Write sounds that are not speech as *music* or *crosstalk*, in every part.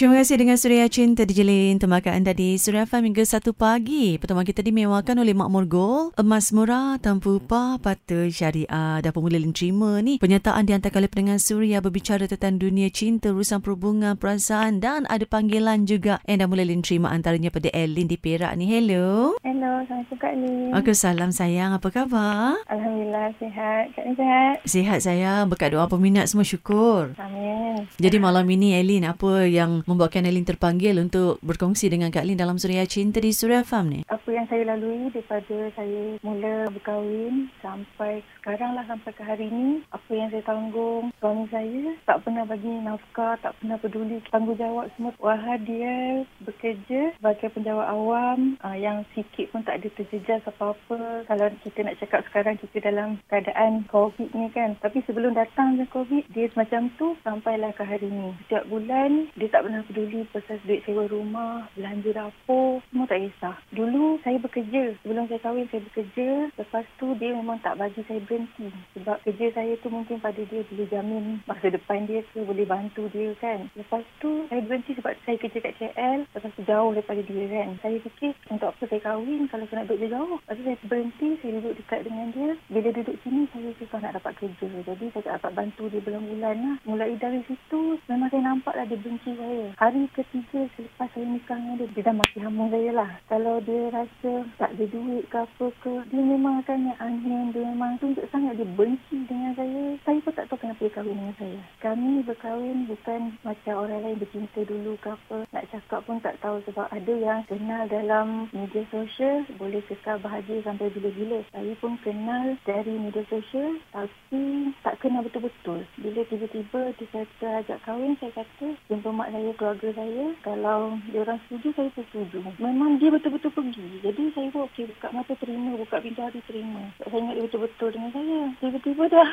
Terima kasih dengan Suria Cinta Dijelin Temakan anda di Suria FM hingga 1 pagi. Pertemuan kita dimewakan oleh Makmur Gold, emas murah tanpa upah, pata syariah. Dan pemula terima ni pernyataan dihantarkan oleh pendengar Suria berbicara tentang dunia cinta, urusan perhubungan, perasaan dan ada panggilan juga yang dah mula terima antaranya pada Elin di Perak ni. Hello. Hello, Assalamualaikum Kak Lin. Okey, salam sayang. Apa khabar? Alhamdulillah, sihat. Kak Lin sihat? Sihat sayang. Berkat doa peminat semua syukur. Amin. Jadi malam ini Elin, apa yang membuatkan Elin terpanggil untuk berkongsi dengan Kak Lin dalam Suria Cinta di Suria Farm ni? Apa yang saya lalui daripada saya mula berkahwin sampai sekarang lah sampai ke hari ini, apa yang saya tanggung, suami saya tak pernah bagi nafkah, tak pernah peduli tanggungjawab semua. Wahai dia bekerja sebagai penjawat awam uh, yang sikit pun tak ada terjejas apa-apa. Kalau kita nak cakap sekarang kita dalam keadaan COVID ni kan. Tapi sebelum datang COVID, dia macam tu sampailah ke hari ini. Setiap bulan dia tak pernah peduli pasal duit sewa rumah, belanja dapur, semua tak kisah. Dulu saya bekerja. Sebelum saya kahwin saya bekerja. Lepas tu dia memang tak bagi saya berhenti. Sebab kerja saya tu mungkin pada dia boleh jamin masa depan dia ke, boleh bantu dia kan. Lepas tu saya berhenti sebab saya kerja kat KL. Lepas tu jauh daripada dia kan. Saya fikir untuk apa saya kahwin kalau saya nak duduk dia jauh. Lepas tu saya berhenti, saya duduk dekat dengan dia. Bila duduk sini saya susah nak dapat kerja. Jadi saya tak dapat bantu dia bulan-bulan lah. Mulai dari situ memang saya nampak lah dia benci saya. Hari ketiga selepas saya nikah dengan dia, dia dah maki hamun saya lah. Kalau dia rasa tak ada duit ke apa ke, dia memang akan yang angin. Dia memang tunjuk sangat dia benci dengan saya. Saya pun tak tahu kenapa dia kahwin dengan saya. Kami berkahwin bukan macam orang lain bercinta dulu ke apa. Nak cakap pun tak tahu sebab ada yang kenal dalam media sosial boleh kekal bahagia sampai bila-bila. Saya pun kenal dari media sosial tapi tak kenal betul-betul. Bila tiba-tiba dia kata ajak kahwin, saya kata jumpa mak saya, keluarga saya. Kalau dia orang setuju, saya setuju. Memang dia betul-betul pergi. Jadi saya pun okey, buka mata terima, buka pintu hati terima. Saya ingat dia betul-betul dengan saya. Tiba-tiba dah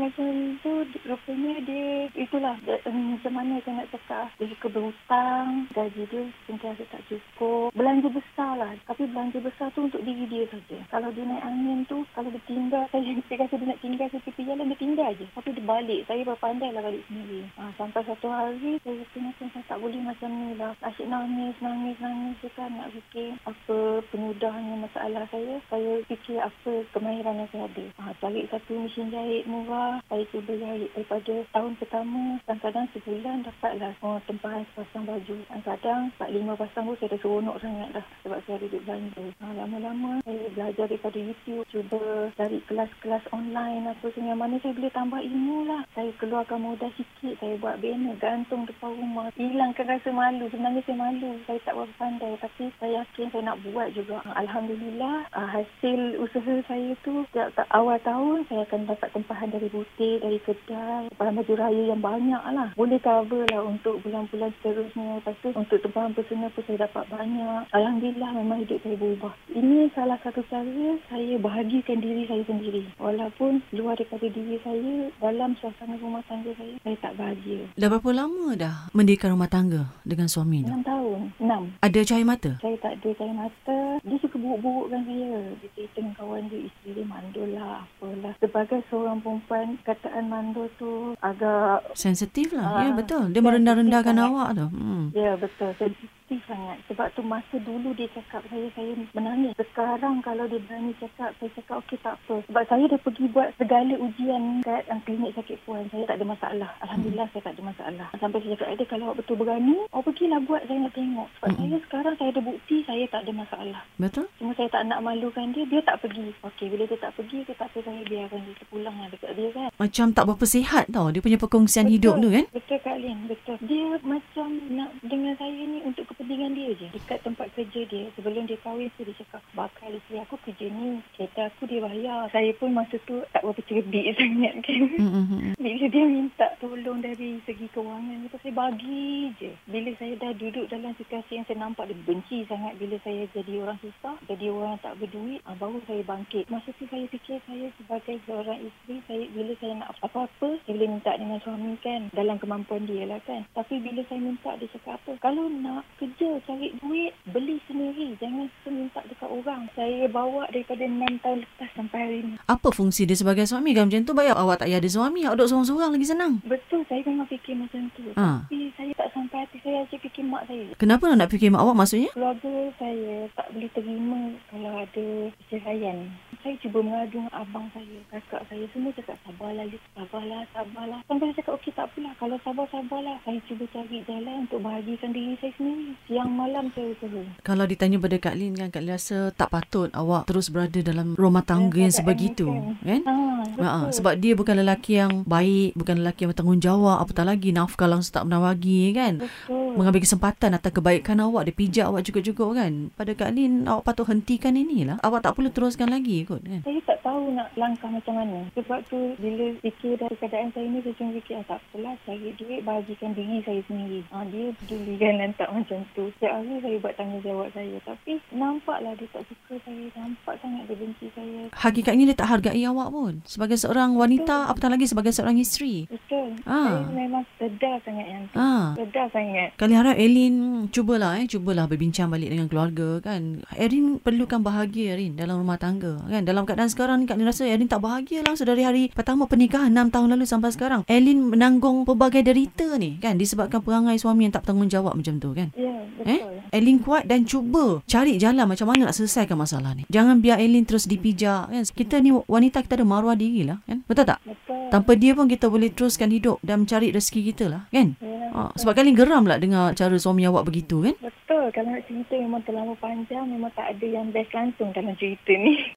macam itu, rupanya dia, itulah macam mana saya nak cakap. Suka berhutang, gaji dia sentiasa tak cukup. Belanja besar lah. Tapi belanja besar tu untuk diri dia saja. Kalau dia naik angin tu, kalau dia tinggal, *laughs* saya, saya rasa dia nak tinggal ke tepi jalan, dia tinggal je. Tapi dia balik. Saya berpandai lah balik sendiri. Ha, sampai satu hari, saya macam saya tak boleh macam ni lah. Asyik nangis, nangis, nangis je kan. Nak fikir apa penudahnya masalah saya. Saya fikir apa kemahiran yang saya ada. Ha, cari satu mesin jahit murah. Saya cuba jahit daripada tahun pertama. Kadang-kadang sebulan dapatlah oh, tempahan sepasang baju. Kadang-kadang empat lima pasang pun saya dah seronok sangat dah. Sebab saya duit belanja. Ha, lama-lama saya belajar daripada YouTube. Cuba cari kelas-kelas online apa semua. Mana saya boleh tambah ilmu lah. Saya keluarkan modal sikit. Saya buat banner gantung depan rumah. Hilangkan rasa malu. Sebenarnya saya malu. Saya tak berapa pandai. Tapi saya yakin saya nak buat juga. Alhamdulillah. Uh, hasil usaha saya tu. Setiap awal tahun saya akan dapat tempahan dari butik, dari kedai. Tempahan baju raya yang banyak lah. Boleh cover lah untuk bulan-bulan seterusnya. Lepas tu untuk tempahan personal pun saya dapat banyak. Alhamdulillah memang hidup saya berubah. Ini salah satu cara saya bahagikan diri saya sendiri. Walaupun luar daripada diri saya dalam suasana rumah tangga saya, saya tak bahagia. Dah berapa lama dah mendirikan rumah tangga dengan suami tu? 6 tahun. 6. Ada cahaya mata? Saya tak ada cahaya mata. Dia suka buruk-burukkan saya. Dia cerita dengan kawan dia, isteri dia mandul lah, apalah. Sebagai seorang perempuan, kataan mandul tu agak... Sensitif lah. Ah, ya, betul. Dia merendah-rendahkan awak tu. Hmm. Ya, betul. Sensitif sangat. Sebab tu masa dulu dia cakap saya, saya menangis. Sekarang kalau dia berani cakap, saya cakap okey tak apa. Sebab saya dah pergi buat segala ujian kat klinik sakit puan. Saya tak ada masalah. Alhamdulillah saya tak ada masalah. Sampai saya cakap, ada kalau awak betul berani, awak pergilah buat saya nak tengok. Sebab Mm-mm. saya sekarang saya ada bukti saya tak ada masalah. Betul? Cuma saya tak nak malukan dia, dia tak pergi. Okey, bila dia tak pergi, dia tak apa saya biarkan dia pulang lah dekat dia kan. Macam tak berapa sihat tau. Dia punya perkongsian hidup tu kan? Betul Kak Lin, betul. Dia macam nak dengan saya ni untuk kepentingan dia je. Dekat tempat kerja dia, sebelum dia kahwin tu dia cakap, bakal isteri aku kerja ni, kereta aku dia bayar. Saya pun masa tu tak berapa cerdik *laughs* sangat kan. Hmm, hmm, hmm. Bila dia minta tolong dari segi kewangan itu saya bagi je. Bila saya dah duduk dalam situasi yang saya nampak dia benci sangat bila saya jadi orang susah, jadi orang tak berduit, ah, baru saya bangkit. Masa tu saya fikir saya sebagai seorang isteri, saya bila saya nak apa-apa, saya boleh minta dengan suami kan dalam kemampuan dia lah kan. Tapi bila saya minta dia cakap apa? Kalau nak kerja cari duit, beli sendiri. Jangan minta dekat orang. Saya bawa daripada 6 tahun lepas sampai hari ni. Apa fungsi dia sebagai suami? Kan macam tu bayar awak tak payah ada suami. Awak duduk seorang-seorang lagi senang. Betul, saya memang fikir macam tu. Ha. Tapi saya tak sampai hati saya saya aja fikir mak saya. Kenapa nak fikir mak awak maksudnya? Keluarga saya tak boleh terima kalau ada perceraian. Saya cuba mengadu dengan abang saya, kakak saya. Semua cakap sabarlah. Sabarlah, sabarlah. Sampai saya cakap, okey tak apalah. Kalau sabar, sabarlah. Saya cuba cari jalan untuk bahagikan diri saya sendiri. Siang malam saya usaha. Kalau ditanya pada Kak Lin kan, Kak Lin rasa tak patut awak terus berada dalam rumah tangga yang sebegitu. kan. Kan? Ha. Ha, sebab dia bukan lelaki yang baik, bukan lelaki yang bertanggungjawab, apatah lagi nafkah langsung tak pernah bagi kan. Betul. Mengambil kesempatan atas kebaikan awak, dia pijak awak juga-juga kan. Pada Kak Lin, awak patut hentikan inilah. Awak tak perlu teruskan lagi kot kan. Saya tak tahu nak langkah macam mana. Sebab tu bila fikir dari keadaan saya ni, saya cuma fikir, ah, tak apalah cari duit bahagikan diri saya sendiri. Ah, dia peduli kan *laughs* lantak macam tu. Setiap hari saya buat tanggungjawab saya. Tapi nampaklah dia tak suka saya. Nampak sangat dia benci saya. Hakikatnya dia tak hargai awak pun. Sebagai seorang wanita, apatah lagi sebagai seorang isteri. Betul. Ah. Saya memang sedar sangat yang. Ah. Sedar sangat. Kali harap Elin cubalah eh cubalah berbincang balik dengan keluarga kan. Erin perlukan bahagia Erin dalam rumah tangga kan. Dalam keadaan sekarang ni Kak Lin rasa Erin tak bahagia langsung dari hari pertama pernikahan 6 tahun lalu sampai sekarang. Elin menanggung pelbagai derita ni kan disebabkan perangai suami yang tak bertanggungjawab macam tu kan. Ya, Eh? Betul. Elin kuat dan cuba cari jalan macam mana nak selesaikan masalah ni. Jangan biar Elin terus dipijak kan. Kita ni wanita kita ada maruah diri lah kan. Betul tak? Betul. Tanpa dia pun kita boleh teruskan hidup dan mencari rezeki kita lah kan. Ya, Ha, sebab kali geram lah dengar cara suami awak begitu kan. betul. Kalau nak cerita memang terlalu panjang. Memang tak ada yang best langsung dalam cerita ni.